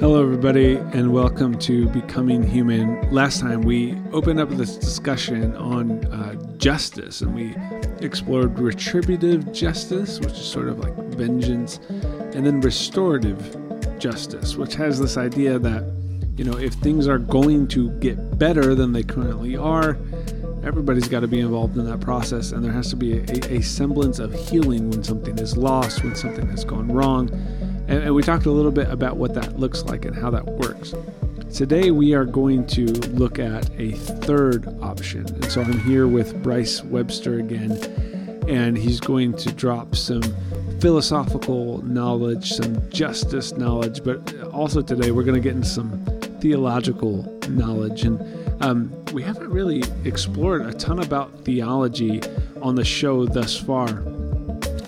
Hello, everybody, and welcome to Becoming Human. Last time we opened up this discussion on uh, justice and we explored retributive justice, which is sort of like vengeance, and then restorative justice, which has this idea that, you know, if things are going to get better than they currently are, everybody's got to be involved in that process, and there has to be a, a semblance of healing when something is lost, when something has gone wrong and, and we talked a little bit about what that looks like and how that works. Today, we are going to look at a third option. And so I'm here with Bryce Webster again, and he's going to drop some philosophical knowledge, some justice knowledge, but also today we're going to get into some theological knowledge. And um, we haven't really explored a ton about theology on the show thus far.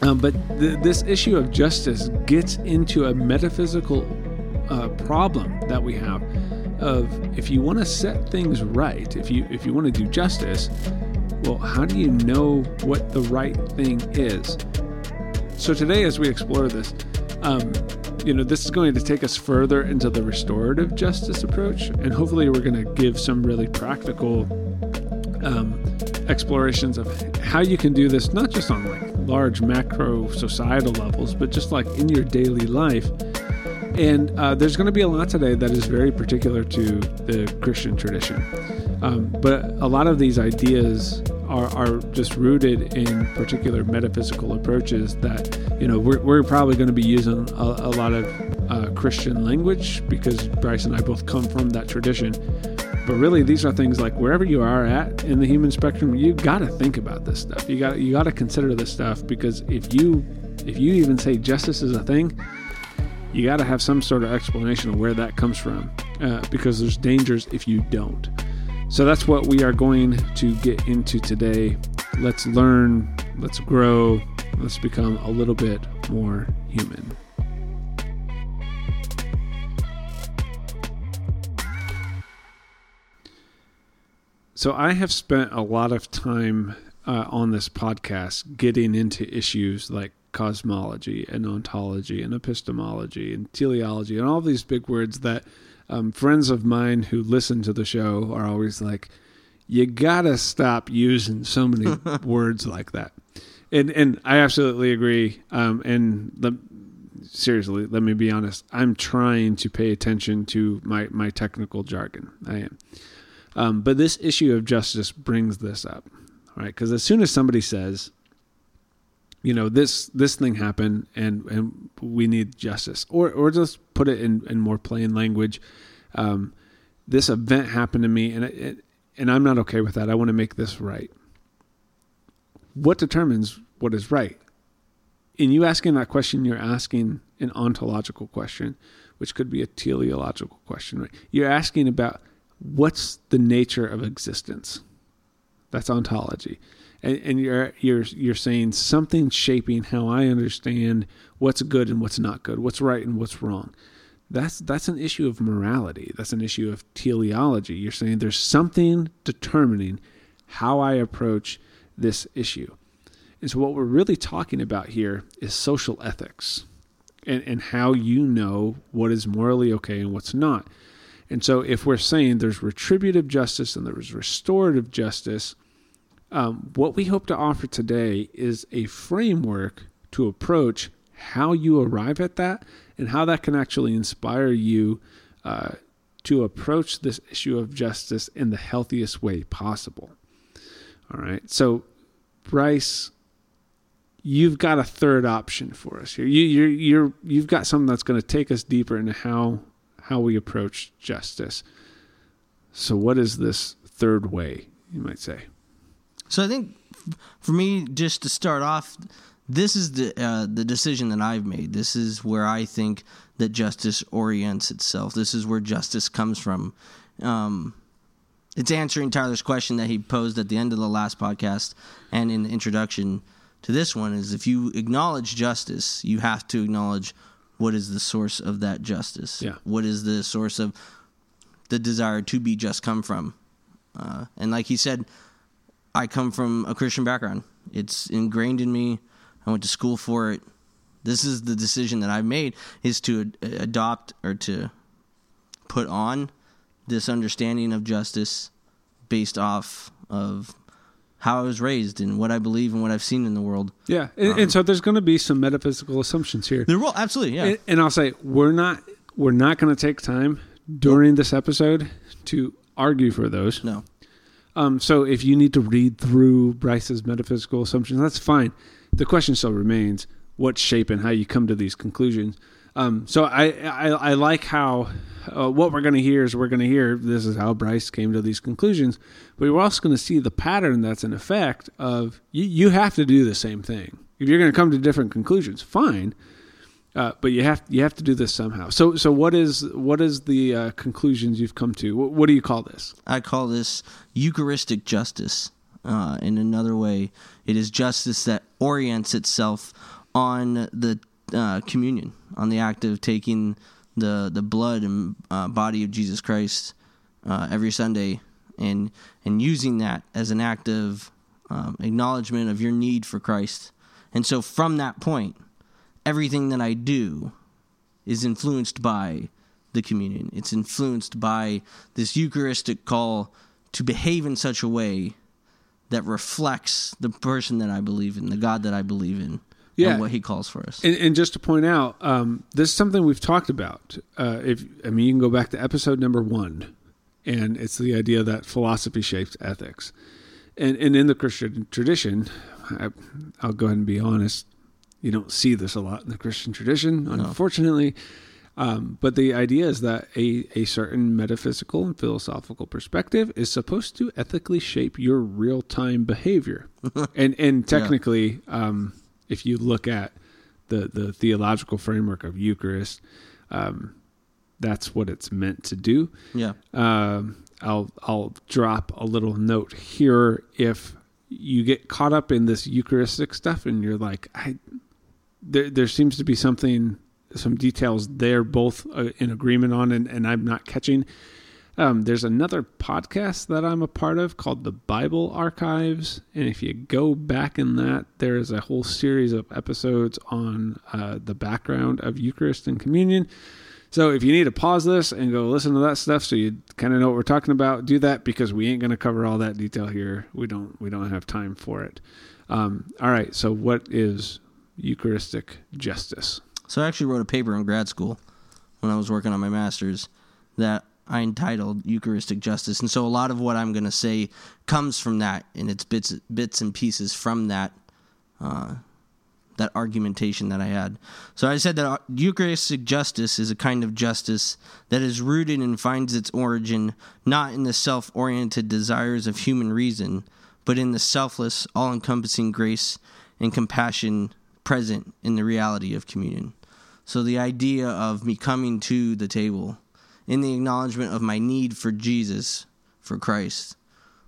Um, but th- this issue of justice gets into a metaphysical uh, problem that we have of if you want to set things right, if you if you want to do justice, well, how do you know what the right thing is? So today, as we explore this, um, you know, this is going to take us further into the restorative justice approach, and hopefully, we're going to give some really practical um, explorations of how you can do this, not just on like large macro societal levels, but just like in your daily life. And uh, there's going to be a lot today that is very particular to the Christian tradition. Um, but a lot of these ideas are, are just rooted in particular metaphysical approaches that, you know, we're, we're probably going to be using a, a lot of uh, Christian language because Bryce and I both come from that tradition. But really, these are things like wherever you are at in the human spectrum, you got to think about this stuff. You got you got to consider this stuff because if you if you even say justice is a thing, you got to have some sort of explanation of where that comes from uh, because there's dangers if you don't. So that's what we are going to get into today. Let's learn, let's grow, let's become a little bit more human. So I have spent a lot of time uh, on this podcast getting into issues like cosmology and ontology and epistemology and teleology and all these big words that um, friends of mine who listen to the show are always like, you gotta stop using so many words like that. And and I absolutely agree. Um, and the, seriously, let me be honest. I'm trying to pay attention to my my technical jargon. I am. Um, but this issue of justice brings this up, right? Because as soon as somebody says, you know, this this thing happened and and we need justice, or or just put it in, in more plain language, um, this event happened to me and it, it, and I'm not okay with that. I want to make this right. What determines what is right? In you asking that question, you're asking an ontological question, which could be a teleological question, right? You're asking about what's the nature of existence? That's ontology. And, and, you're you're you're saying something shaping how I understand what's good and what's not good, what's right and what's wrong. That's that's an issue of morality. That's an issue of teleology. You're saying there's something determining how I approach this issue. And so what we're really talking about here is social ethics and, and how you know what is morally okay and what's not. And so, if we're saying there's retributive justice and there's restorative justice, um, what we hope to offer today is a framework to approach how you arrive at that and how that can actually inspire you uh, to approach this issue of justice in the healthiest way possible. All right. So, Bryce, you've got a third option for us here. You, you're, you're, you've got something that's going to take us deeper into how how we approach justice. So, what is this third way, you might say? So, I think for me, just to start off, this is the uh, the decision that I've made. This is where I think that justice orients itself. This is where justice comes from. Um, it's answering Tyler's question that he posed at the end of the last podcast and in the introduction to this one is if you acknowledge justice, you have to acknowledge what is the source of that justice? Yeah. What is the source of the desire to be just come from? Uh, and like he said, I come from a Christian background. It's ingrained in me. I went to school for it. This is the decision that I've made is to ad- adopt or to put on this understanding of justice based off of how I was raised and what I believe and what I've seen in the world. Yeah, and, and um, so there's going to be some metaphysical assumptions here. There will absolutely, yeah. And, and I'll say we're not we're not going to take time during this episode to argue for those. no. Um, so if you need to read through Bryce's metaphysical assumptions, that's fine. The question still remains: what shape and how you come to these conclusions. Um, so I, I I like how uh, what we're going to hear is we're going to hear this is how Bryce came to these conclusions, but we're also going to see the pattern that's an effect of you, you have to do the same thing. If you're going to come to different conclusions, fine, uh, but you have you have to do this somehow. So so what is what is the uh, conclusions you've come to? What, what do you call this? I call this Eucharistic justice. Uh, in another way, it is justice that orients itself on the uh, communion, on the act of taking the the blood and uh, body of Jesus Christ uh, every Sunday, and and using that as an act of um, acknowledgement of your need for Christ. And so, from that point, everything that I do is influenced by the communion. It's influenced by this Eucharistic call to behave in such a way that reflects the person that I believe in, the God that I believe in, Yeah. and what He calls for us. And, and just to point out, um, this is something we've talked about. Uh, if I mean, you can go back to episode number one, and it's the idea that philosophy shapes ethics. And and in the Christian tradition, I, I'll go ahead and be honest, you don't see this a lot in the Christian tradition, unfortunately. Um, but the idea is that a, a certain metaphysical and philosophical perspective is supposed to ethically shape your real time behavior. and and technically, um, if you look at the, the theological framework of Eucharist, um, that's what it's meant to do. yeah, Um, I'll I'll drop a little note here if you get caught up in this Eucharistic stuff and you're like, I there there seems to be something some details they're both uh, in agreement on and, and I'm not catching. Um, there's another podcast that I'm a part of called the Bible Archives, and if you go back in that, there is a whole series of episodes on uh, the background of Eucharist and communion. So if you need to pause this and go listen to that stuff, so you kind of know what we're talking about, do that because we ain't going to cover all that detail here. We don't we don't have time for it. Um, all right. So what is Eucharistic justice? So I actually wrote a paper in grad school when I was working on my master's that I entitled Eucharistic Justice. And so a lot of what I'm going to say comes from that and it's bits bits and pieces from that uh, that argumentation that I had. So I said that uh, Eucharistic justice is a kind of justice that is rooted and finds its origin not in the self-oriented desires of human reason, but in the selfless, all-encompassing grace and compassion present in the reality of communion. So the idea of me coming to the table in the acknowledgement of my need for Jesus, for Christ,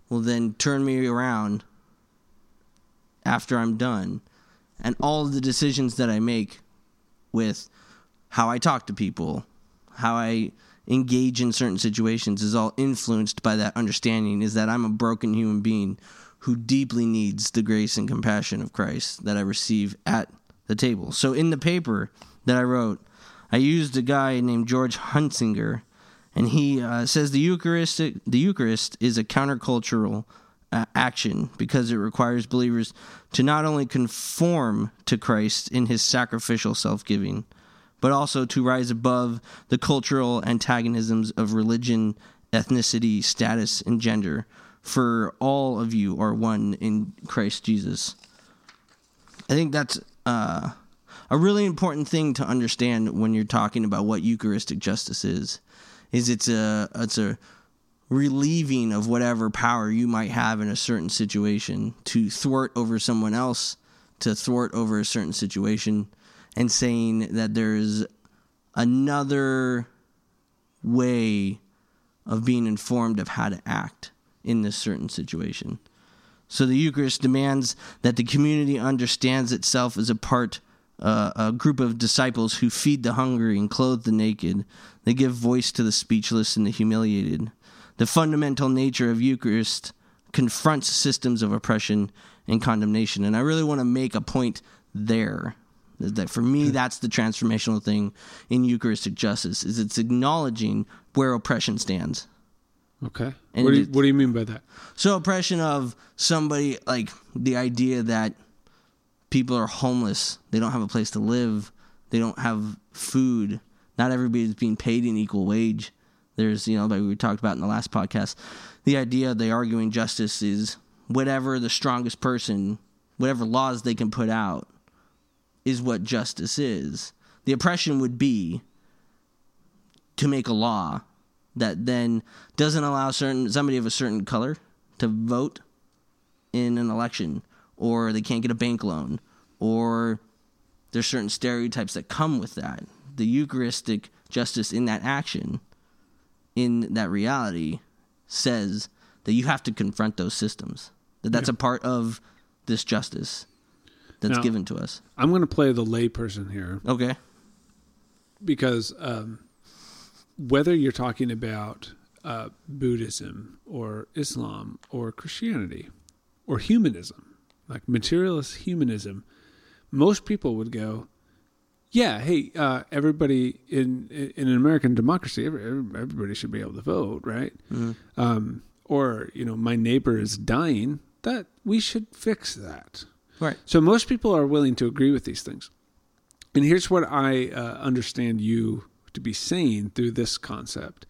will then turn me around after I'm done and all the decisions that I make with how I talk to people, how I engage in certain situations is all influenced by that understanding is that I'm a broken human being who deeply needs the grace and compassion of Christ that I receive at the table. So in the paper that I wrote, I used a guy named George Hunsinger, and he uh, says the Eucharistic the Eucharist is a countercultural uh, action because it requires believers to not only conform to Christ in his sacrificial self-giving, but also to rise above the cultural antagonisms of religion, ethnicity, status, and gender. For all of you are one in Christ Jesus. I think that's uh, a really important thing to understand when you're talking about what Eucharistic justice is. Is it's a it's a relieving of whatever power you might have in a certain situation to thwart over someone else, to thwart over a certain situation, and saying that there's another way of being informed of how to act in this certain situation. So the Eucharist demands that the community understands itself as a part, uh, a group of disciples who feed the hungry and clothe the naked. They give voice to the speechless and the humiliated. The fundamental nature of Eucharist confronts systems of oppression and condemnation. And I really want to make a point there That for me, that's the transformational thing in Eucharistic justice is it's acknowledging where oppression stands. Okay. And What do, you, what do you mean by that? So oppression of somebody like the idea that people are homeless, they don't have a place to live, they don't have food. Not everybody's being paid an equal wage. There's, you know, like we talked about in the last podcast, the idea they arguing justice is whatever the strongest person, whatever laws they can put out, is what justice is. The oppression would be to make a law that then doesn't allow certain somebody of a certain color to vote in an election or they can't get a bank loan or there's certain stereotypes that come with that. The eucharistic justice in that action in that reality says that you have to confront those systems that that's a part of this justice that's Now- given to us. I'm going to play the layperson here. Okay. Because um, whether you're talking about uh, Buddhism or Islam or Christianity or humanism, like materialist humanism, most people would go, "Yeah, hey, uh, everybody in in an American democracy, every, everybody should be able to vote, right?" Um, or you know, my neighbor is dying. That we should fix that. right So most people are willing to agree with these things. And here's what I uh, understand you to be saying through this concept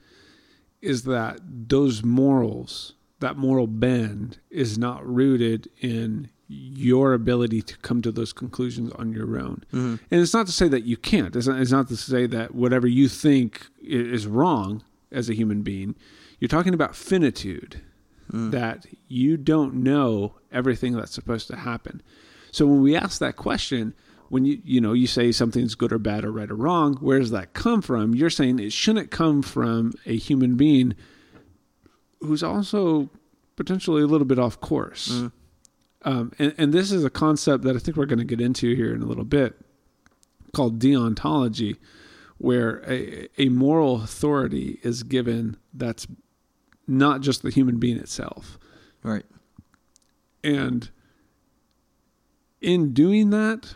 is that those morals, that moral bend is not rooted in your ability to come to those conclusions on your own. Mm-hmm. And it's not to say that you can't. It's not, it's not to say that whatever you think is wrong as a human being. You're talking about finitude, mm. that you don't know everything that's supposed to happen. So when we ask that question, when you you know you say something's good or bad or right or wrong, where does that come from? You're saying it shouldn't come from a human being who's also potentially a little bit off course. Um, and, and this is a concept that I think we're going to get into here in a little bit called deontology, where a, a moral authority is given that's not just the human being itself. right And in doing that,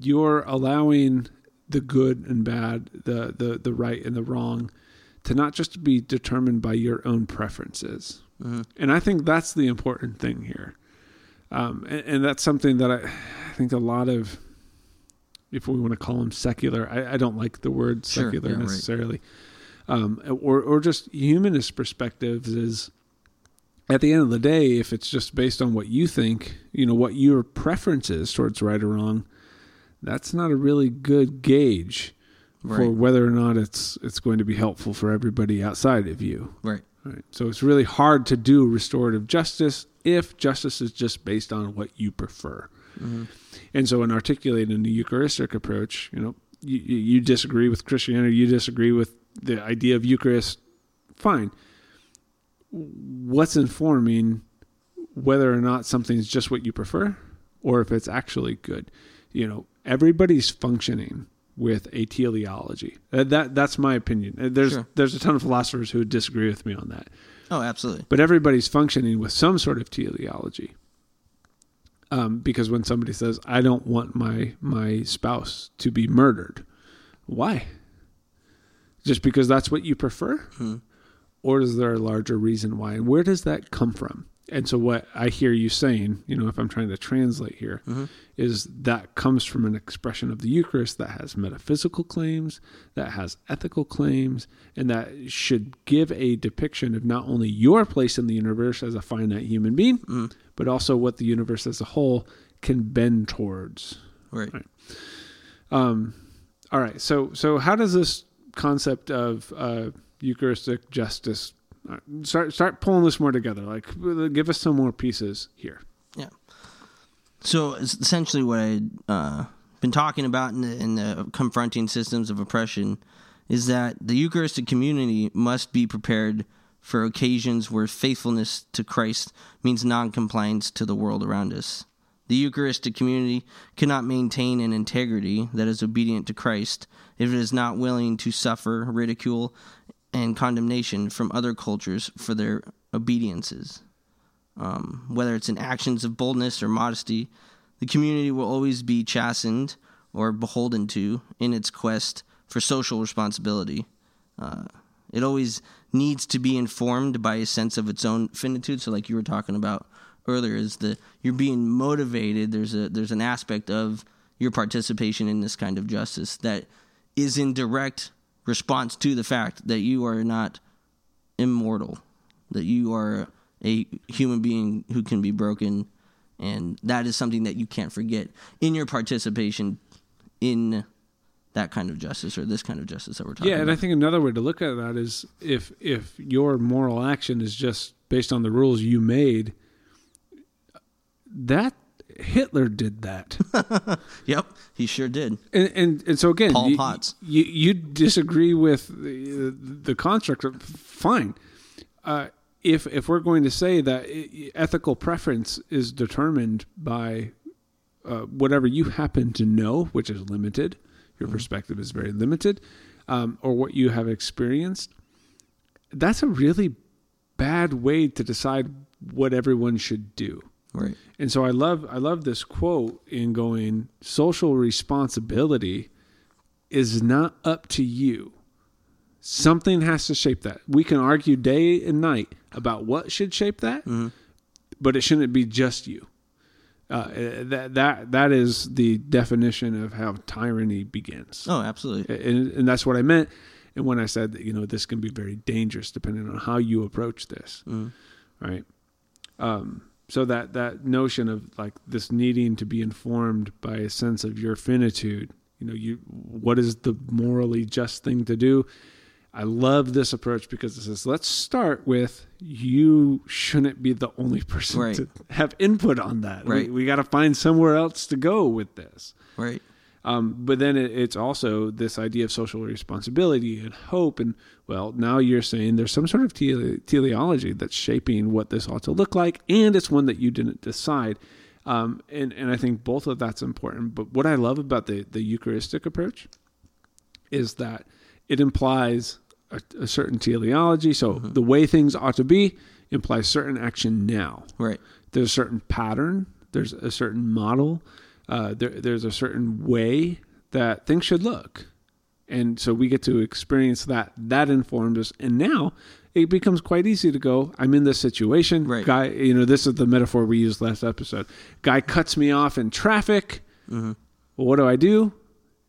you're allowing the good and bad, the, the, the right and the wrong, to not just be determined by your own preferences. And I think that's the important thing here. Um, and, and that's something that I, I think a lot of, if we want to call them secular, I, I don't like the word Sure, secular yeah, right. necessarily, um, or, or just humanist perspectives is at the end of the day, if it's just based on what you think, you know, what your preference is towards right or wrong, that's not a really good gauge for whether or not it's it's going to be helpful for everybody outside of you. right Right. So it's really hard to do restorative justice if justice is just based on what you prefer. Mm-hmm. And so, in articulating the Eucharistic approach, you know, you, you you disagree with Christianity, you disagree with the idea of Eucharist. Fine. What's informing whether or not something's just what you prefer, or if it's actually good? You know, everybody's functioning with a teleology. Uh, That that's my opinion. Uh, There's Sure. there's a ton of philosophers who disagree with me on that oh absolutely but everybody's functioning with some sort of teleology. Um, because when somebody says, "I don't want my my spouse to be murdered," why? Just because that's what you prefer, or is there a larger reason why? And where does that come from? And so, what I hear you saying, you know, if I'm trying to translate here, is that comes from an expression of the Eucharist that has metaphysical claims, that has ethical claims, and that should give a depiction of not only your place in the universe as a finite human being, but also what the universe as a whole can bend towards. right Right. Um, all right. So, so how does this concept of uh, Eucharistic justice uh, start start pulling this more together? Like, give us some more pieces here. Yeah. So essentially, what I've uh, been talking about in the, in the confronting systems of oppression is that the Eucharistic community must be prepared for occasions where faithfulness to Christ means non-compliance to the world around us. The Eucharistic community cannot maintain an integrity that is obedient to Christ if it is not willing to suffer ridicule and condemnation from other cultures for their obediences um, whether it's in actions of boldness or modesty, the community will always be chastened or beholden to in its quest for social responsibility. Uh, it always needs to be informed by a sense of its own finitude. So, like you were talking about earlier, is the you're being motivated. There's a there's an aspect of your participation in this kind of justice that is in direct response to the fact that you are not immortal, that you are a human being who can be broken, and that is something that you can't forget in your participation in that kind of justice or this kind of justice that we're talking about. Yeah, and about. I think another way to look at that is if if your moral action is just based on the rules you made, that Hitler did that. Yep, he sure did. And, and and so again, Paul you, Potts. You, you disagree with the, the construct. Of, fine. Uh, if if we're going to say that ethical preference is determined by uh, whatever you happen to know, which is limited, your Mm-hmm. perspective is very limited, um, or what you have experienced, that's a really bad way to decide what everyone should do. Right. And so I love I love this quote in going social responsibility is not up to you. Something has to shape that. We can argue day and night about what should shape that, but it shouldn't be just you. Uh, that that that is the definition of how tyranny begins, Oh, absolutely. and, and that's what I meant. And when I said that, you know, this can be very dangerous depending on how you approach this, right? Um, so that that notion of like this needing to be informed by a sense of your finitude, you know, you what is the morally just thing to do? I love this approach because it says let's start with you shouldn't be the only person Right. to have input on that. Right. We, we got to find somewhere else to go with this. Right. Um, but then it, it's also this idea of social responsibility and hope. And well, now you're saying there's some sort of tele- teleology that's shaping what this ought to look like, and it's one that you didn't decide. Um, and and I think both of that's important. But what I love about the the Eucharistic approach is that it implies a, a certain teleology. So the way things ought to be implies certain action now Right. there's a certain pattern there's a certain model uh, there, there's a certain way that things should look. And so we get to experience that that informs us. And now it becomes quite easy to go i'm in this situation. Right. guy you know this is the metaphor we used last episode. Guy cuts me off in traffic. Well what do i do?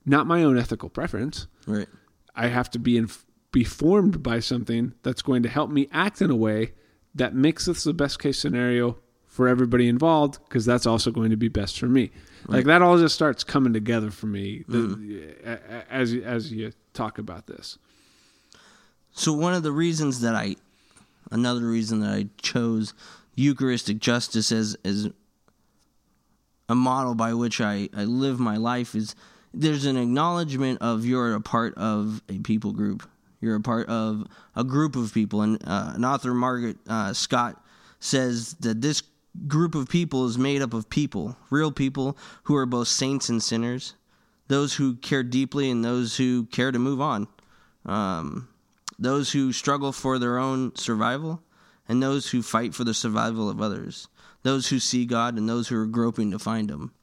Not my own ethical preference. Right. I have to be in, be formed by something that's going to help me act in a way that makes this the best case scenario for everybody involved because that's also going to be best for me. Like that all just starts coming together for me the, a- as you- as you talk about this. So one of the reasons that I, another reason that I chose Eucharistic justice as as a model by which I, I live my life is there's an acknowledgement of you're a part of a people group. You're a part of a group of people, and uh, an author, Margaret uh, Scott, says that this group of people is made up of people, real people who are both saints and sinners, those who care deeply and those who care to move on. Um, those who struggle for their own survival, and those who fight for the survival of others, those who see God and those who are groping to find Him.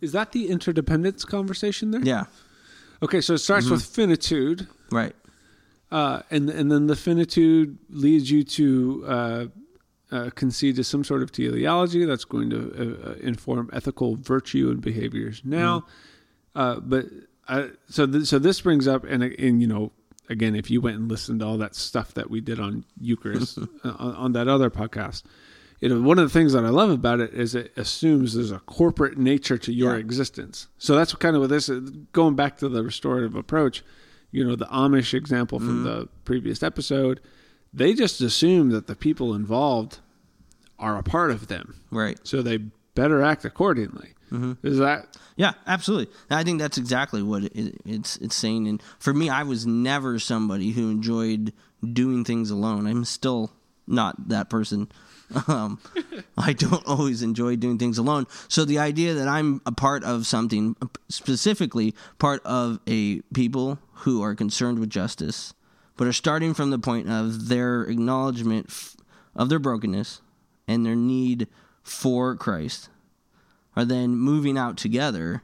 Is that the interdependence conversation there? Yeah, Okay, so it starts with finitude, right, uh, and and then the finitude leads you to uh, uh, concede to some sort of teleology that's going to uh, uh, inform ethical virtue and behaviors now. Uh, but uh, so th- so this brings up and and you know again if you went and listened to all that stuff that we did on Eucharist uh, on, on that other podcast. You know, one of the things that I love about it is it assumes there's a corporate nature to your Yeah. existence. So that's kind of what this is going back to the restorative approach. You know, the Amish example from the previous episode, they just assume that the people involved are a part of them. right. So they better act accordingly. Is that Yeah, absolutely. I think that's exactly what it, it's it's saying. And for me, I was never somebody who enjoyed doing things alone. I'm still not that person. Um, I don't always enjoy doing things alone. So the idea that I'm a part of something, specifically part of a people who are concerned with justice, but are starting from the point of their acknowledgement f- of their brokenness and their need for Christ, are then moving out together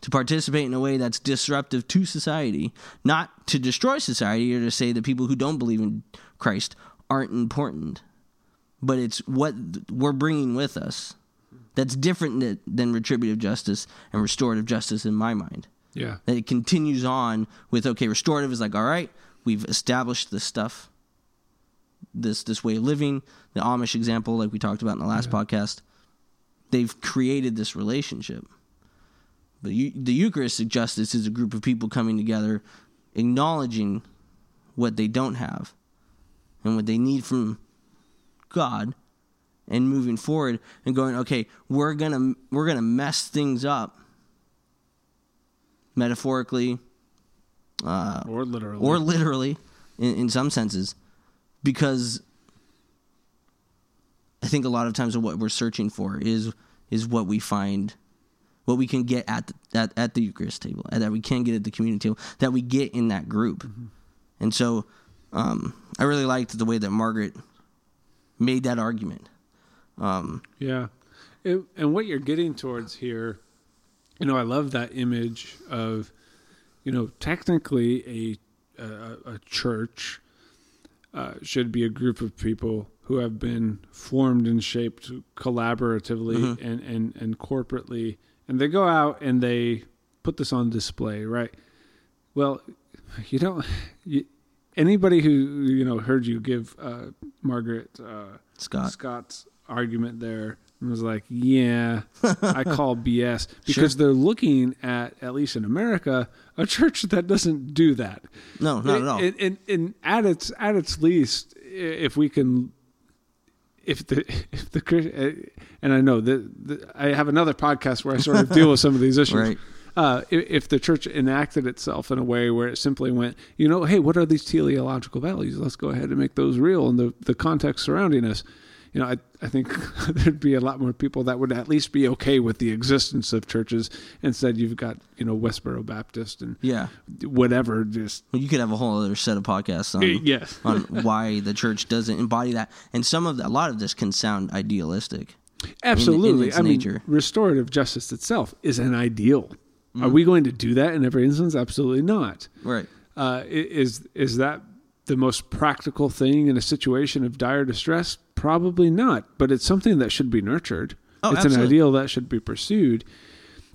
to participate in a way that's disruptive to society, not to destroy society or to say that people who don't believe in Christ aren't important, but it's what we're bringing with us that's different than, than retributive justice and restorative justice in my mind. Yeah. That it continues on with okay, restorative is like, all right, we've established this stuff, this this way of living, the Amish example, like we talked about in the last podcast. They've created this relationship. But you, the Eucharistic justice is a group of people coming together, acknowledging what they don't have and what they need from God and moving forward and going okay we're gonna we're gonna mess things up metaphorically uh, Or literally. or literally in, in some senses because i think a lot of times what we're searching for is is what we find what we can get at the, at, at the eucharist table and that we can get at the community table that we get in that group and so um, i really liked the way that margaret made that argument um, Yeah. It, and what you're getting towards here, you know, I love that image of, you know, technically a a, a church uh, should be a group of people who have been formed and shaped collaboratively and, and, and corporately. And they go out and they put this on display, right? Well, you don't, you, anybody who, you know, heard you give uh, Margaret uh, Scott. Scott's argument there and was like, yeah, I call BS because they're looking at, at least in America, a church that doesn't do that. no not at all And, and, and at its at its least, if we can, if the if the uh, and I know that I have another podcast where I sort of deal with some of these issues. Right. Uh, if the church enacted itself in a way where it simply went, you know, hey, what are these teleological values? Let's go ahead and make those real in the, the context surrounding us. You know, I, I think there'd be a lot more people that would at least be okay with the existence of churches. Instead, you've got, you know, Westboro Baptist and yeah whatever, just Well, you could have a whole other set of podcasts on Yes. on why the church doesn't embody that, and some of the, a lot of this can sound idealistic. Absolutely. its I mean, nature. restorative justice itself is an ideal. Mm-hmm. Are we going to do that in every instance? Absolutely not. Right. Uh, is is that the most practical thing in a situation of dire distress? Probably not. But it's something that should be nurtured. Oh, it's an ideal that should be pursued.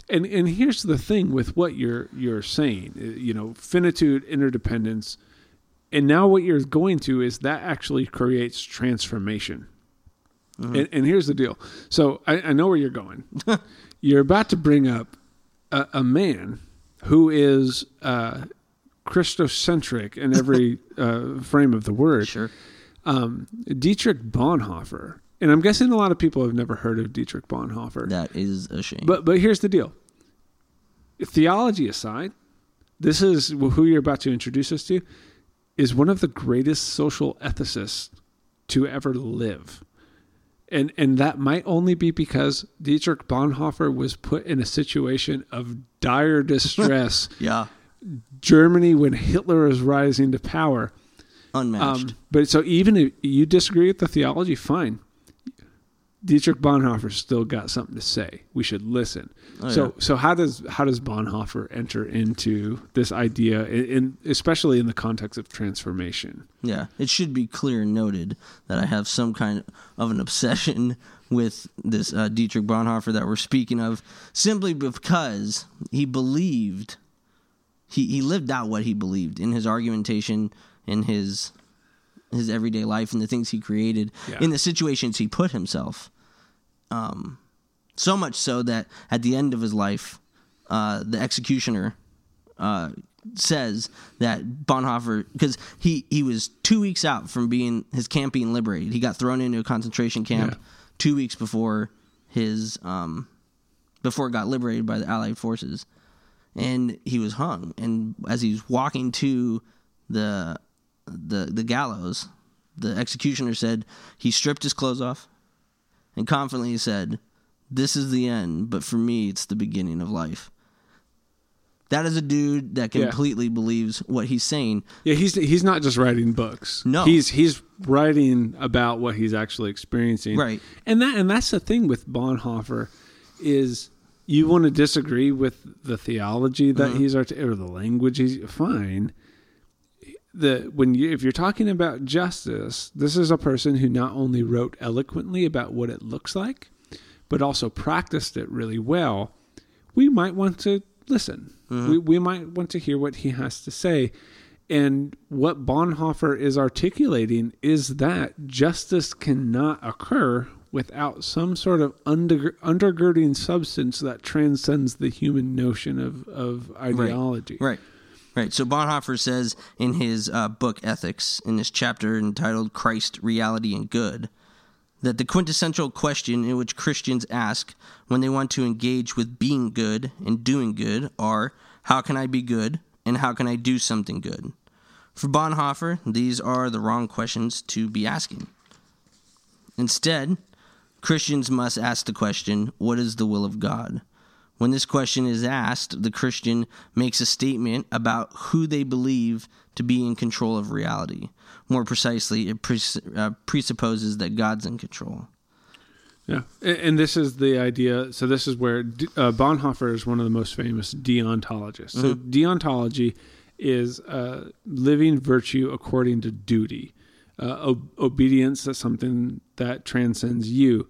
And and here's the thing with what you're you're saying. Uh, You know, finitude, interdependence, and now what you're going to is that actually creates transformation. And, and here's the deal. So I, I know where you're going. you're about to bring up a, a man who is uh, Christocentric in every uh, frame of the word. Sure. Um, Dietrich Bonhoeffer, and I'm guessing a lot of people have never heard of Dietrich Bonhoeffer. That is a shame. But but here's the deal. Theology aside, this is who you're about to introduce us to is one of the greatest social ethicists to ever live. And and that might only be because Dietrich Bonhoeffer was put in a situation of dire distress. yeah. Germany when Hitler is rising to power. Unmatched. Um, but so even if you disagree with the theology, fine. Dietrich Bonhoeffer still got something to say. We should listen. Oh, so yeah. so how does how does Bonhoeffer enter into this idea, in, in especially in the context of transformation? yeah. It should be clear and noted that I have some kind of an obsession with this uh, Dietrich Bonhoeffer that we're speaking of, simply because he believed, he, he lived out what he believed in his argumentation, in his his everyday life, and the things he created, Yeah. in the situations he put himself. Um, so much so that at the end of his life, uh, the executioner uh, says that Bonhoeffer, because he, he was two weeks out from being his camp being liberated. He got thrown into a concentration camp Yeah. two weeks before his um, before it got liberated by the Allied forces, and he was hung. And as he was walking to the the the gallows, the executioner said he stripped his clothes off, and confidently said, "This is the end, but for me, it's the beginning of life." That is a dude that Yeah. completely believes what he's saying. Yeah, he's he's not just writing books. No. he's he's writing about what he's actually experiencing. Right. and that and that's the thing with Bonhoeffer is you want to disagree with the theology that Mhm. he's art- or the language he's fine the when you if you're talking about justice this is a person who not only wrote eloquently about what it looks like but also practiced it really well we might want to listen Mhm. we, we might want to hear what he has to say and what bonhoeffer is articulating is that justice cannot occur without some sort of under, undergirding substance that transcends the human notion of, of ideology Right. Right. So Bonhoeffer says in his uh, book Ethics, in this chapter entitled Christ, Reality, and Good, that the quintessential question in which Christians ask when they want to engage with being good and doing good are how can I be good and how can I do something good? For Bonhoeffer, these are the wrong questions to be asking. Instead, Christians must ask the question, What is the will of God? When this question is asked, the Christian makes a statement about who they believe to be in control of reality. More precisely, it pres- uh, presupposes that God's in control. Yeah, and, and this is the idea. So this is where D- uh, Bonhoeffer is one of the most famous deontologists. So deontology is uh, living virtue according to duty. Uh, ob- obedience is something that transcends you.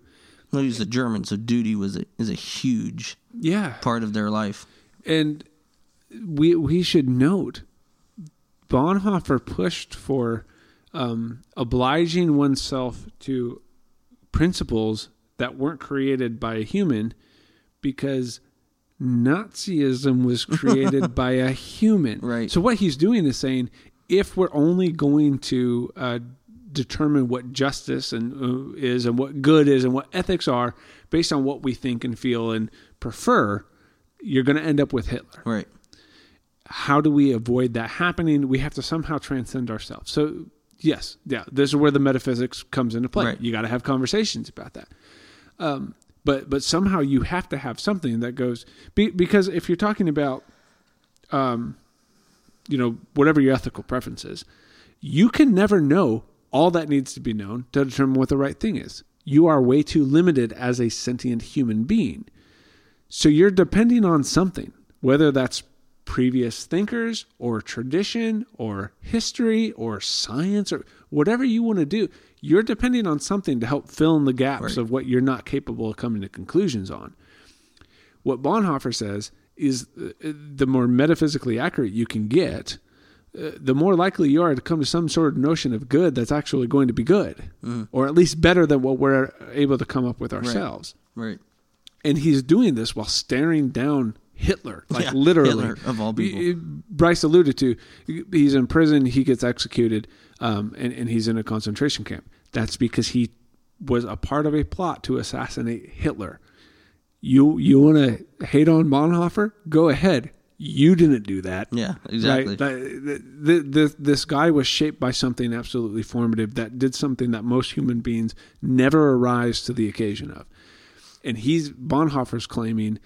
Well, he's a German, so duty was a, is a huge Yeah, part of their life. and we we should note Bonhoeffer pushed for um, obliging oneself to principles that weren't created by a human because Nazism was created by a human. Right. So what he's doing is saying if we're only going to uh, determine what justice and uh, is and what good is and what ethics are based on what we think and feel and prefer, you're going to end up with Hitler Right. how do we avoid that happening? We have to somehow transcend ourselves. So, yes, yeah, this is where the metaphysics comes into play. Right. You got to have conversations about that. Um, but but somehow you have to have something that goes be, because if you're talking about, um, you know, whatever your ethical preference is, you can never know all that needs to be known to determine what the right thing is. You are way too limited as a sentient human being. So you're depending on something, whether that's previous thinkers or tradition or history or science or whatever you want to do. You're depending on something to help fill in the gaps Right. of what you're not capable of coming to conclusions on. What Bonhoeffer says is uh, the more metaphysically accurate you can get, uh, the more likely you are to come to some sort of notion of good that's actually going to be good, or at least better than what we're able to come up with ourselves Right. and he's doing this while staring down Hitler, like Yeah, literally. Hitler, of all people. Bryce alluded to, he's in prison, he gets executed, um, and, and he's in a concentration camp. That's because he was a part of a plot to assassinate Hitler. You you want to hate on Bonhoeffer? Go ahead. You didn't do that. Yeah, exactly. Right? That- th- th- th- this guy was shaped by something absolutely formative that did something that most human beings never arise to the occasion of. And he's Bonhoeffer's claiming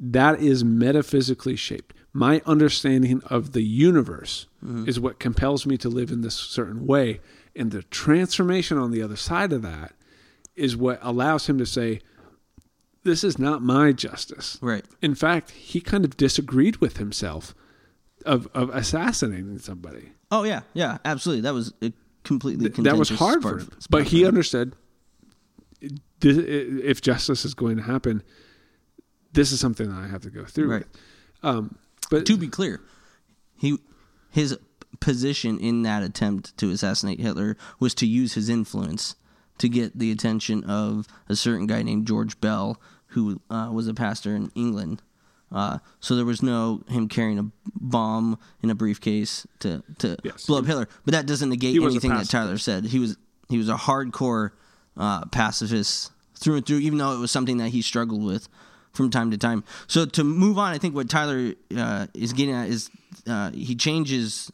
that is metaphysically shaped. My understanding of the universe mm-hmm. is what compels me to live in this certain way. And the transformation on the other side of that is what allows him to say, This is not my justice. Right. In fact, he kind of disagreed with himself of, of assassinating somebody. Oh yeah, yeah, absolutely. That was a completely that was hard for him. But he understood if justice is going to happen, this is something that I have to go through. Right. Um, but to be clear, he his position in that attempt to assassinate Hitler was to use his influence to get the attention of a certain guy named George Bell, who uh, was a pastor in England. Uh, so there was no him carrying a bomb in a briefcase to to Yes. blow up Hitler. But that doesn't negate He was a anything that. Tyler said. He was he was a hardcore uh, pacifist through and through, even though it was something that he struggled with from time to time. So to move on, I think what Tyler uh, is getting at is uh, he changes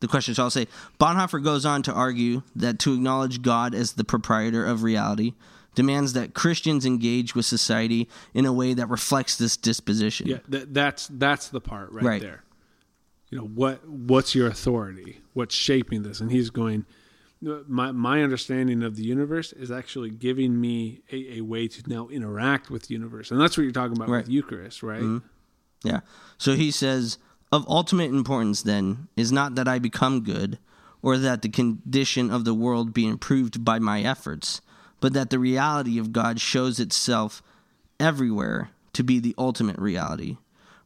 the question. So I'll say Bonhoeffer goes on to argue that to acknowledge God as the proprietor of reality demands that Christians engage with society in a way that reflects this disposition. yeah, that, that's that's the part right, Right. there. You know what what's your authority? What's shaping this? And he's going. my my understanding of the universe is actually giving me a, a way to now interact with the universe, and that's what you're talking about Right. with Eucharist, right? Mm-hmm. Yeah. So he says, Of ultimate importance, then, is not that I become good, or that the condition of the world be improved by my efforts, but that the reality of God shows itself everywhere to be the ultimate reality.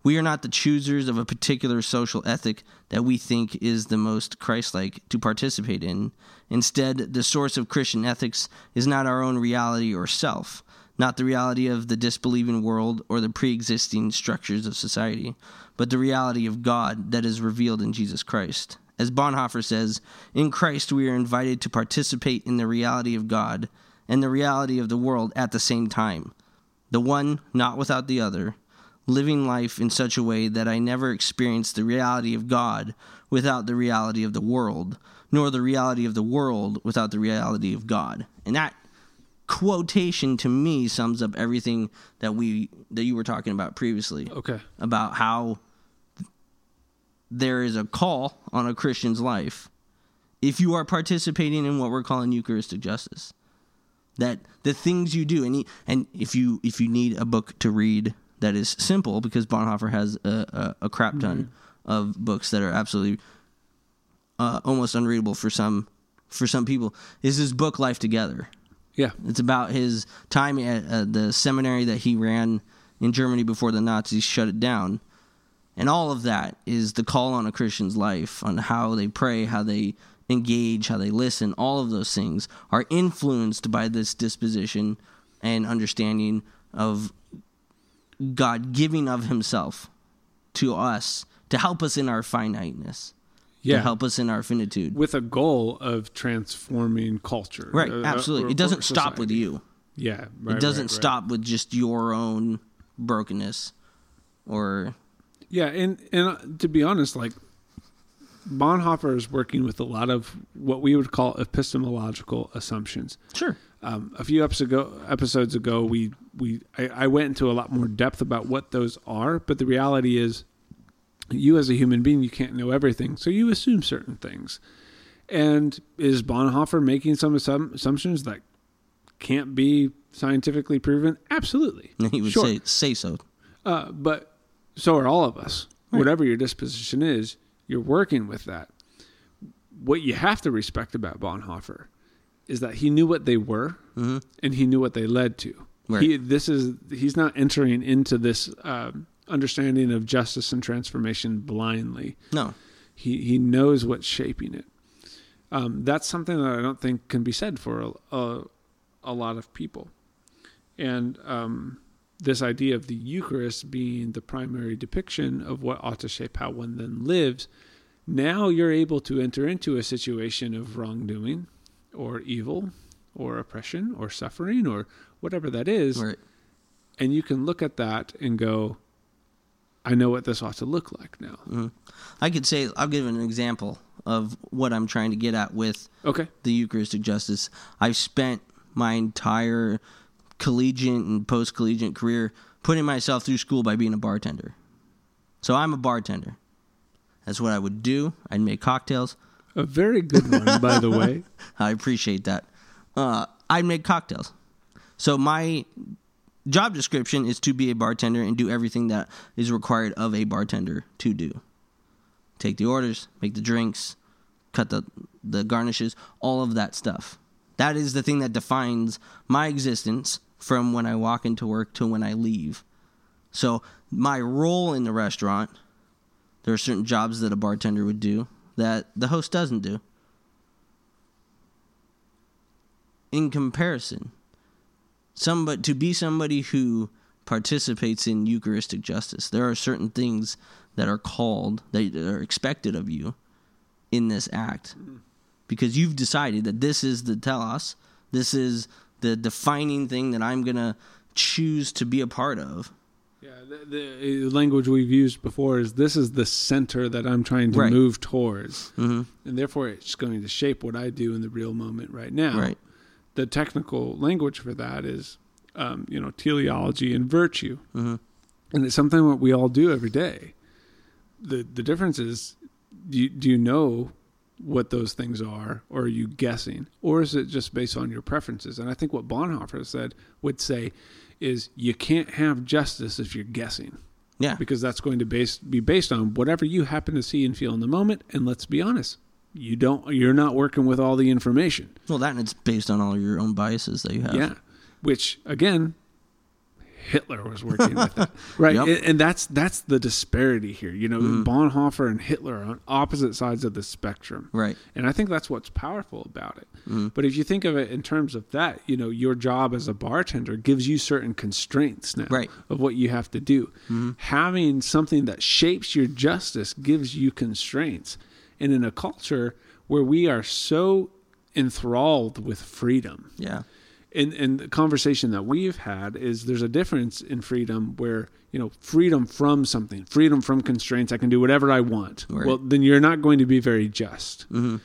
We are not the choosers of a particular social ethic that we think is the most Christ-like to participate in. Instead, the source of Christian ethics is not our own reality or self, not the reality of the disbelieving world or the pre-existing structures of society, but the reality of God that is revealed in Jesus Christ. As Bonhoeffer says, in Christ we are invited to participate in the reality of God and the reality of the world at the same time the one not without the other, living life in such a way that I never experienced the reality of God without the reality of the world, nor the reality of the world without the reality of God. And that quotation to me sums up everything that we that you were talking about previously Okay. about how there is a call on a Christian's life if you are participating in what we're calling Eucharistic justice. That the things you do, and y- and if you if you need a book to read that is simple, because Bonhoeffer has a, a, a crap ton of books that are absolutely uh, almost unreadable for some for some people, is his book Life Together. Yeah. It's about his time at uh, the seminary that he ran in Germany before the Nazis shut it down. And all of that is the call on a Christian's life on how they pray, how they engage, how they listen. All of those things are influenced by this disposition and understanding of God giving of himself to us to help us in our finiteness, Yeah. to help us in our finitude. With a goal of transforming culture. Right, uh, uh, absolutely. or- it doesn't stop with you. Yeah. Right, it doesn't right, right. stop with just your own brokenness or Yeah, and and uh, to be honest, like Bonhoeffer is working with a lot of what we would call epistemological assumptions. sure Um, a few episodes ago, episodes ago, we we I, I went into a lot more depth about what those are. But the reality is, you as a human being, you can't know everything, so you assume certain things. And is Bonhoeffer making some assumptions that can't be scientifically proven? Absolutely. he would Sure. say say so Uh, but so are all of us. Right. Whatever your disposition is, you're working with that. What you have to respect about Bonhoeffer is that he knew what they were Mhm. and he knew what they led to. Right. He this is he's not entering into this um, understanding of justice and transformation blindly. no He he knows what's shaping it. Um, that's something that I don't think can be said for a, a, a lot of people. And um, this idea of the Eucharist being the primary depiction of what ought to shape how one then lives, now you're able to enter into a situation of wrongdoing or evil or oppression or suffering or whatever that is. right And you can look at that and go, I know what this ought to look like now. Mhm. i could say i'll give an example of what i'm trying to get at with Okay. the eucharistic justice i've spent my entire collegiate and post-collegiate career putting myself through school by being a bartender so i'm a bartender that's what i would do i'd make cocktails A very good one, by the way. I appreciate that. Uh, I make cocktails. So my job description is to be a bartender and do everything that is required of a bartender to do. Take the orders, make the drinks, cut the the garnishes, all of that stuff. That is the thing that defines my existence from when I walk into work to when I leave. So my role in the restaurant, there are certain jobs that a bartender would do that the host doesn't do. in comparison, somebody to be somebody who participates in Eucharistic justice, there are certain things that are called that are expected of you in this act, mm. Because you've decided that this is the telos, this is the defining thing that I'm gonna choose to be a part of. Yeah, the, the language we've used before is this is the center that I'm trying to Right. move towards, hmm and therefore it's going to shape what I do in the real moment right now. Right. The technical language for that is, um, you know, teleology and virtue, hmm and it's something that we all do every day. the The difference is, do you, do you know what those things are, or are you guessing, or is it just based on your preferences? And I think what Bonhoeffer said would say is you can't have justice if you're guessing. Yeah. Because that's going to base, be based on whatever you happen to see and feel in the moment. And let's be honest, you don't you're not working with all the information. Well, that and it's based on all your own biases that you have. Yeah. Which again, Hitler was working with that, right? Yep. And, and that's that's the disparity here. You know, Mhm. Bonhoeffer and Hitler are on opposite sides of the spectrum, Right. and I think that's what's powerful about it. Mhm. But if you think of it in terms of that, you know, your job as a bartender gives you certain constraints now Right. of what you have to do. Mhm. Having something that shapes your justice gives you constraints. And in a culture where we are so enthralled with freedom, Yeah. And and the conversation that we've had is there's a difference in freedom where you know freedom from something freedom from constraints i can do whatever i want Right. well then you're not going to be very just hmm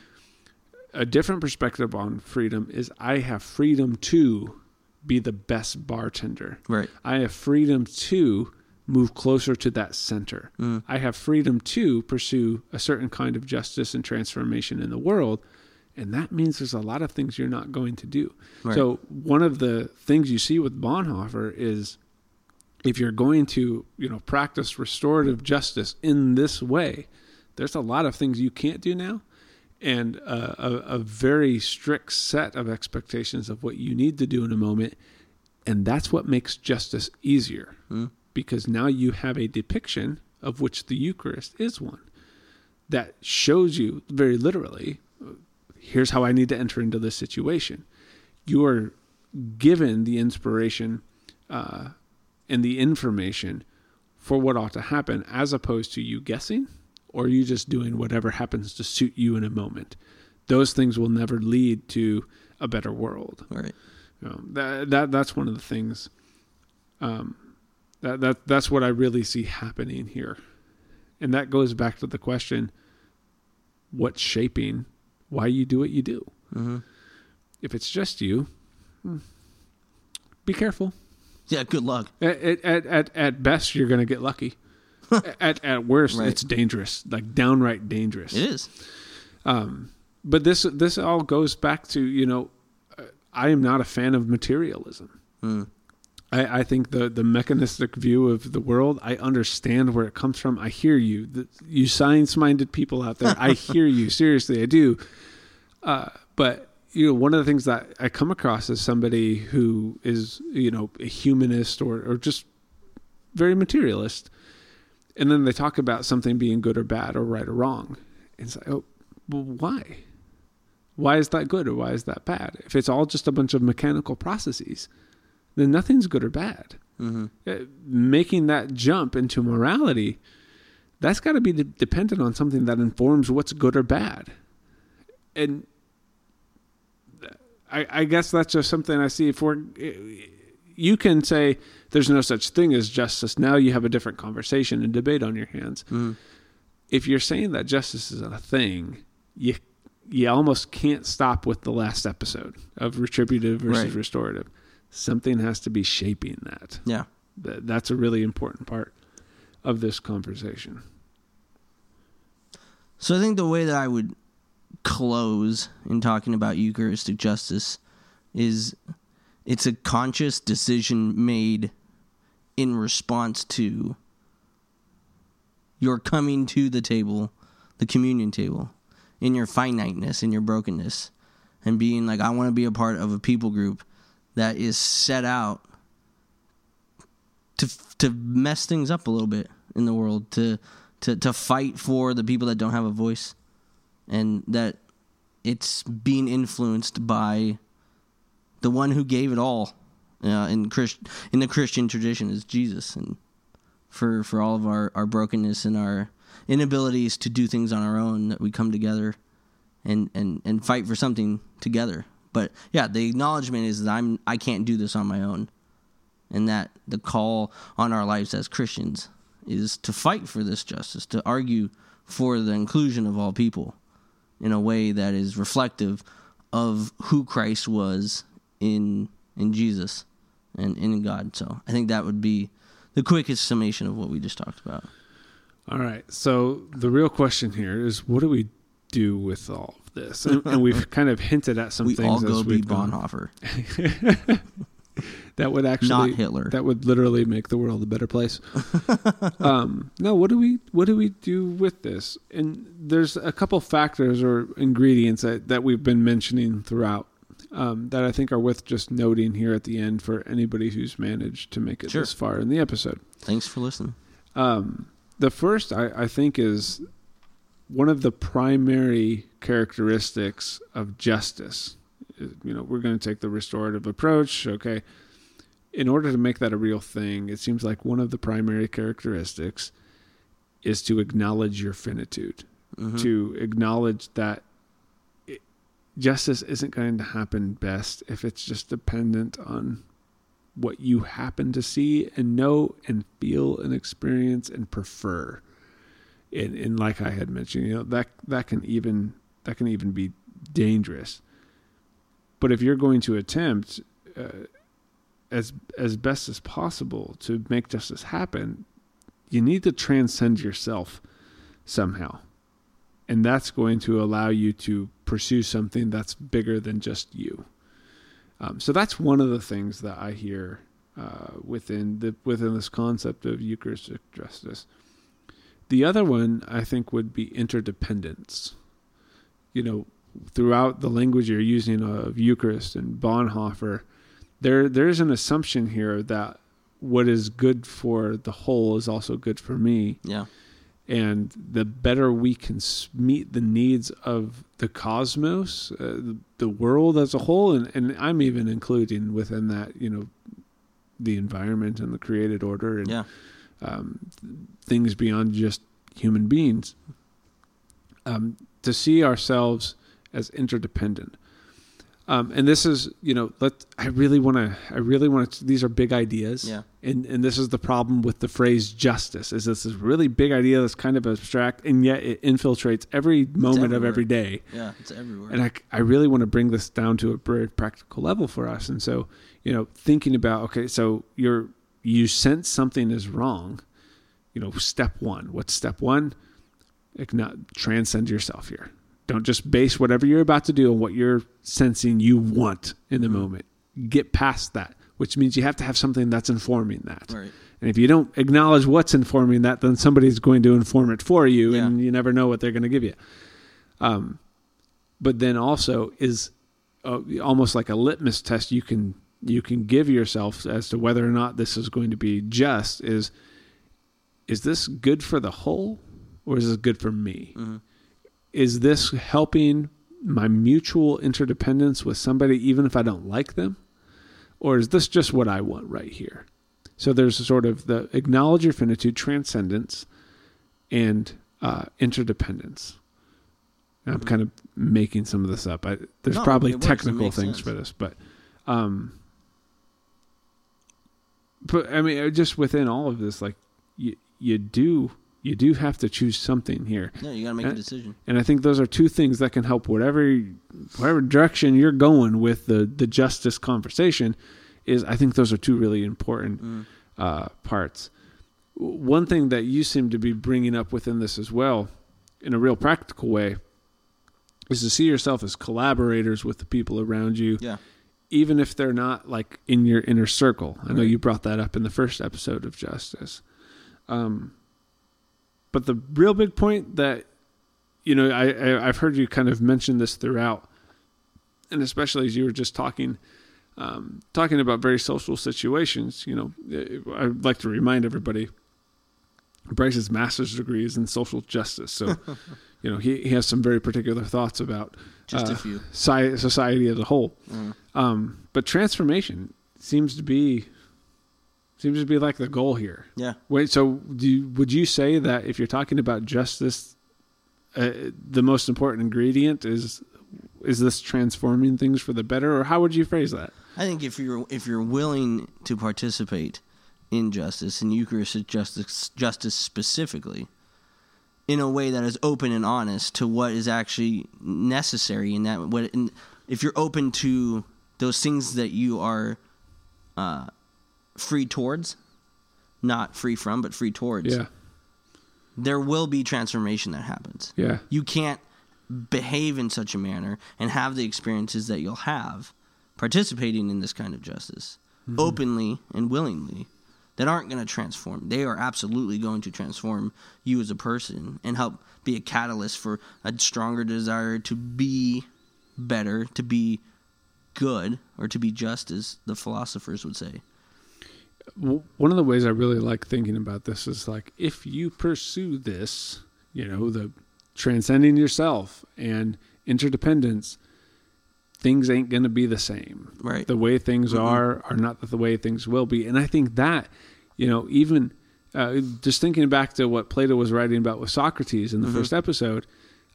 a different perspective on freedom is i have freedom to be the best bartender Right. i have freedom to move closer to that center Mm. i have freedom to pursue a certain kind of justice and transformation in the world and that means there's a lot of things you're not going to do Right. so one of the things you see with Bonhoeffer is if you're going to, you know, practice restorative justice in this way, there's a lot of things you can't do now and uh, a, a very strict set of expectations of what you need to do in a moment. And that's what makes justice easier Mm. because now you have a depiction of which the Eucharist is one that shows you very literally here's how I need to enter into this situation. You are given the inspiration uh, and the information for what ought to happen, as opposed to you guessing or you just doing whatever happens to suit you in a moment. Those things will never lead to a better world. Right. You know, that that that's one of the things. Um, that that that's what I really see happening here, and that goes back to the question: What's shaping why you do what you do? hmm If it's just you, hmm, be careful. Yeah. Good luck. At at at, at best, you're going to get lucky. at at worst, Right. it's dangerous, like downright dangerous. It is. Um, but this this all goes back to you know, uh, I am not a fan of materialism. Mm. I, I think the the mechanistic view of the world. I understand where it comes from. I hear you, the, you science minded people out there. I hear you. Seriously, I do. Uh, but you know, one of the things that I come across as somebody who is you know a humanist or or just very materialist, and then they talk about something being good or bad or right or wrong. And it's like, oh, well, why? Why is that good or why is that bad? If it's all just a bunch of mechanical processes, then nothing's good or bad. hmm Uh, making that jump into morality, that's got to be de- dependent on something that informs what's good or bad. And I, I guess that's just something I see. If we're, you can say there's no such thing as justice. Now you have a different conversation and debate on your hands. hmm If you're saying that justice is a thing, you you almost can't stop with the last episode of retributive versus Right. restorative. Something has to be shaping that. Yeah. Th- That's a really important part of this conversation. So I think the way that I would close in talking about Eucharistic justice is it's a conscious decision made in response to your coming to the table, the communion table, in your finiteness, in your brokenness, and being like, I want to be a part of a people group that is set out to to mess things up a little bit in the world, to to to fight for the people that don't have a voice, and that it's being influenced by the one who gave it all uh, in Christ in the Christian tradition is Jesus, and for for all of our our brokenness and our inabilities to do things on our own, that we come together and and and fight for something together. But yeah, the acknowledgement is that I'm I can't do this on my own, and that the call on our lives as Christians is to fight for this justice, to argue for the inclusion of all people in a way that is reflective of who Christ was in in Jesus and in God. So I think that would be the quickest summation of what we just talked about. All right. So the real question here is what do we do with all this? And, and we've kind of hinted at some we things all go be. Bonhoeffer, That would actually not Hitler. That would literally make the world a better place. um, no, what do we what do we do with this? And there's a couple factors or ingredients that, that we've been mentioning throughout um, that I think are worth just noting here at the end for anybody who's managed to make it Sure. this far in the episode. Thanks for listening. Um, the first, I, I think, is one of the primary characteristics of justice. You know, we're going to take the restorative approach. Okay. In order to make that a real thing, it seems like one of the primary characteristics is to acknowledge your finitude, Mhm. to acknowledge that it, justice isn't going to happen best if it's just dependent on what you happen to see and know and feel and experience and prefer. And, and like I had mentioned, you know that that can even that can even be dangerous. But if you're going to attempt uh, as as best as possible to make justice happen, you need to transcend yourself somehow, and that's going to allow you to pursue something that's bigger than just you. Um, so that's one of the things that I hear uh, within the within this concept of Eucharistic justice. The other one I think would be interdependence. You know, throughout the language you're using of Eucharist and Bonhoeffer, there there's an assumption here that what is good for the whole is also good for me Yeah. and the better we can meet the needs of the cosmos, uh, the, the world as a whole, and, and I'm even including within that, you know, the environment and the created order and Yeah. Um, things beyond just human beings. Um, to see ourselves as interdependent. Um, and this is, you know, let I really want to. I really want to. These are big ideas, Yeah. and and this is the problem with the phrase justice. Is this is really big idea that's kind of abstract, and yet it infiltrates every moment of every day. Yeah. It's everywhere. And I, I really want to bring this down to a very practical level for us. And so, you know, thinking about, okay, so you're, you sense something is wrong, you know, step one, what's step one? Transcend yourself here. Don't just base whatever you're about to do on what you're sensing you want in the moment. Get past that, which means you have to have something that's informing that. right. And if you don't acknowledge what's informing that, then somebody's going to inform it for you, Yeah. and you never know what they're going to give you. Um, but then also is uh, almost like a litmus test you can you can give yourself as to whether or not this is going to be just is is this good for the whole or is this good for me? Mhm. Is this helping my mutual interdependence with somebody even if I don't like them? Or is this just what I want right here? So there's a sort of the acknowledge your finitude, transcendence, and uh, interdependence. I'm Mhm. kind of making some of this up. I, there's No, probably. Technical things sense. for this, but, um, but I mean, uh, just within all of this, like you, you do, you do have to choose something here. Yeah. You got to make a Uh, decision. And I think those are two things that can help whatever whatever direction you're going with the the justice conversation. Is I think those are two really important Mm. uh, parts. One thing that you seem to be bringing up within this as well, in a real practical way, is to see yourself as collaborators with the people around you, Yeah. Even if they're not like in your inner circle. I know Right. you brought that up in the first episode of Justice. Um, but the real big point that you know, I, I I've heard you kind of mention this throughout, and especially as you were just talking, um, talking about very social situations. You know, I'd like to remind everybody, Bryce's master's degree is in social justice, so you know he, he has some very particular thoughts about Just uh, a few. sci- society as a whole. Mm. Um, but transformation seems to be seems to be like the goal here. Yeah. Wait, so do you, would you say that if you're talking about justice, uh, the most important ingredient is is this transforming things for the better, or how would you phrase that? I think if you're if you're willing to participate in justice and Eucharistic justice justice specifically, in a way that is open and honest to what is actually necessary in that what and if you're open to those things that you are uh, free towards, not free from, but free towards, Yeah, there will be transformation that happens. yeah, You can't behave in such a manner and have the experiences that you'll have participating in this kind of justice Mm-hmm. openly and willingly that aren't going to transform. They are absolutely going to transform you as a person and help be a catalyst for a stronger desire to be better, to be good, or to be just, as the philosophers would say. One of the ways I really like thinking about this is like if you pursue this, you know, the transcending yourself and interdependence, things ain't going to be the same. Right. The way things Mhm. are are not the way things will be. And I think that, you know, even uh, just thinking back to what Plato was writing about with Socrates in the Mhm. first episode,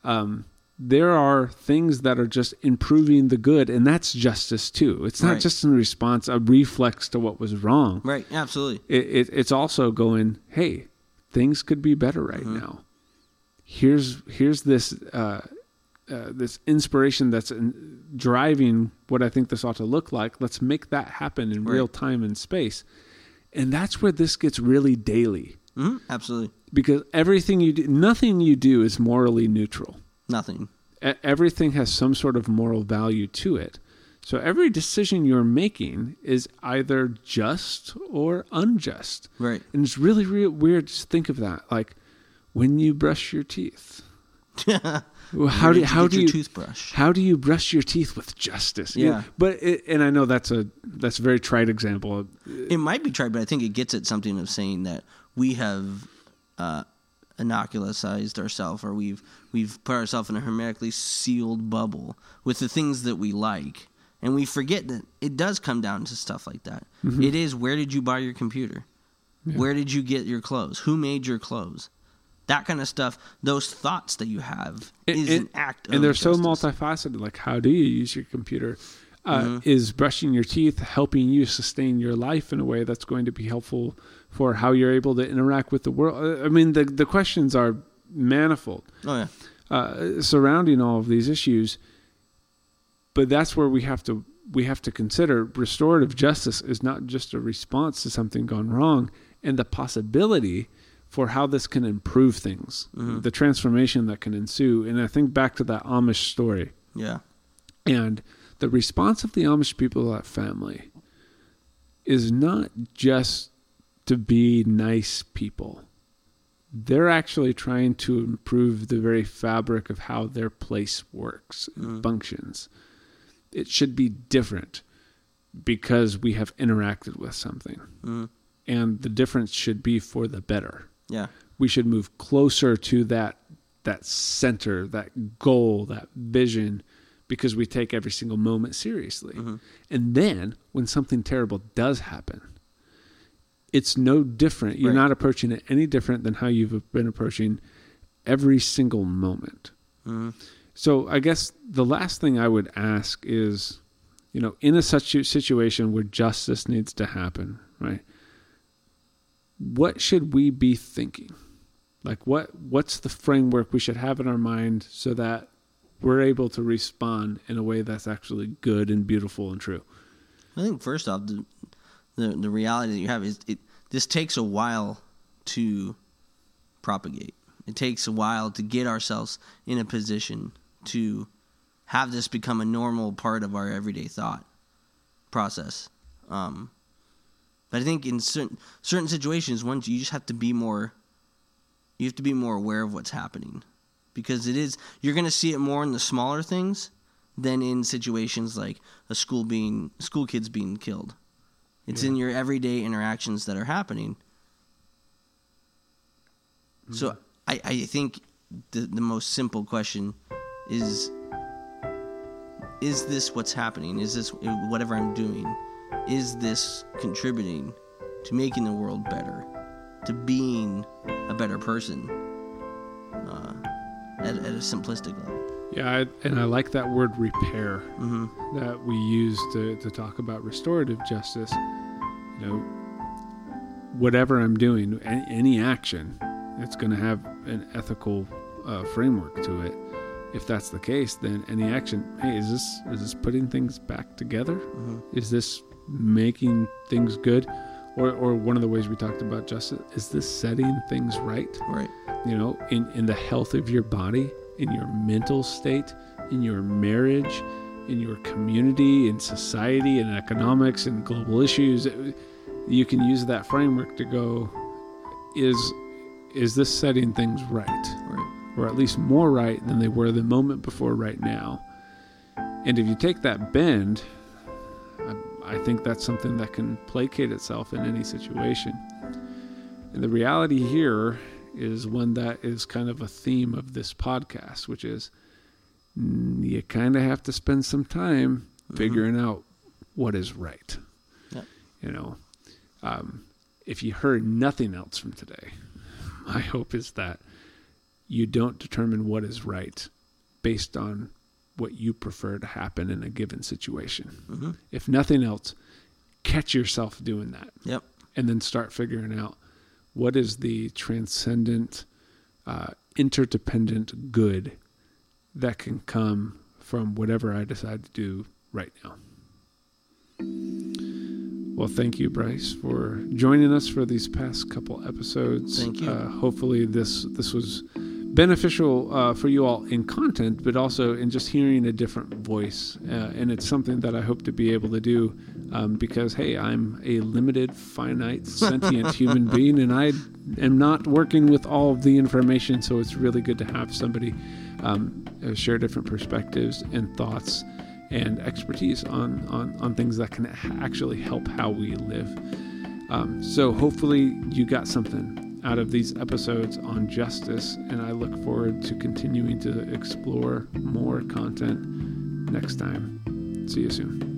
um, there are things that are just improving the good, and that's justice too. It's not Right. just in response, a reflex to what was wrong Right. Absolutely. it, it, it's also going hey things could be better right Mhm. now here's here's this uh, uh, this inspiration that's in, driving what i think this ought to look like let's make that happen in Right. real time and space and that's where this gets really daily hmm Absolutely. because everything you do nothing you do is morally neutral Nothing. E- everything has some sort of moral value to it. So every decision you're making is either just or unjust. Right. And it's really, really weird to think of that. Like when you brush your teeth, well, how do how do you toothbrush? how do you brush your teeth with justice? You- Yeah. but it, and I know that's a that's a very trite example. It might be tried, but I think it gets at something of saying that we have uh, inoculicized ourselves, or we've we've put ourselves in a hermetically sealed bubble with the things that we like, and we forget that it does come down to stuff like that. It is where did you buy your computer? Yeah. Where did you get your clothes? Who made your clothes? That kind of stuff. Those thoughts that you have And- is an act of and they're so multifaceted. Like, how do you use your computer? Uh, Mhm. Is brushing your teeth helping you sustain your life in a way that's going to be helpful for how you're able to interact with the world? Uh, I mean, the the questions are manifold Oh yeah. uh, surrounding all of these issues. But that's where we have to we have to consider restorative justice is not just a response to something gone wrong, and the possibility for how this can improve things, Mhm. the transformation that can ensue. And I think back to that Amish story Yeah. and the response of the Amish people to that family is not just to be nice people. They're actually trying to improve the very fabric of how their place works and Mhm. functions. It should be different because we have interacted with something. Mhm. And the difference should be for the better Yeah. we should move closer to that that center, that goal, that vision, because we take every single moment seriously. Mhm. And then when something terrible does happen, it's no different. You're Right. not approaching it any different than how you've been approaching every single moment. Mhm. So I guess the last thing I would ask is, you know, in a such a situation where justice needs to happen, right? What should we be thinking? Like what what's the framework we should have in our mind so that we're able to respond in a way that's actually good and beautiful and true? I think first off, the the, the reality that you have is it. This takes a while to propagate. It takes a while to get ourselves in a position to have this become a normal part of our everyday thought process. Um, but I think in certain certain situations, once you just have to be more, you have to be more aware of what's happening, because it is you're going to see it more in the smaller things than in situations like a school being school kids being killed. It's in your everyday interactions that are happening. Mm-hmm. So I, I think the the most simple question is is this what's happening? Is this whatever I'm doing? Is this contributing to making the world better? To being a better person? Uh, at, at a simplistic level. Yeah, I, and I like that word repair. hmm that we use to, to talk about restorative justice, you know, whatever I'm doing, any, any action, it's going to have an ethical uh, framework to it. If that's the case, then any action, hey, is this is this putting things back together? hmm Is this making things good? Or, or one of the ways we talked about justice is this setting things right? Right. you know, in, in the health of your body in your mental state, in your marriage, in your community, in society, in economics, and global issues. Uh, you can use that framework to go, is is this setting things right? Right. Or at least more right than they were the moment before right now. And if you take that bend, I, think that's something that can placate itself in any situation. And the reality here is one that is kind of a theme of this podcast, which is you kind of have to spend some time mm-hmm. figuring out what is right. Yep. You know, um, if you heard nothing else from today, my hope is that you don't determine what is right based on what you prefer to happen in a given situation. Mm-hmm. If nothing else, catch yourself doing that. Yep. And then start figuring out what is the transcendent, uh, interdependent good that can come from whatever I decide to do right now. Well, thank you, Bryce, for joining us for these past couple episodes. Thank you. Uh, hopefully, this this was beneficial uh, for you all in content, but also in just hearing a different voice. Uh, and it's something that I hope to be able to do um, because, hey, I'm a limited, finite, sentient human being, and I am not working with all of the information. So it's really good to have somebody um, uh, share different perspectives and thoughts and expertise on, on, on things that can actually help how we live. Um, so hopefully you got something out of these episodes on justice, and I look forward to continuing to explore more content next time. See you soon.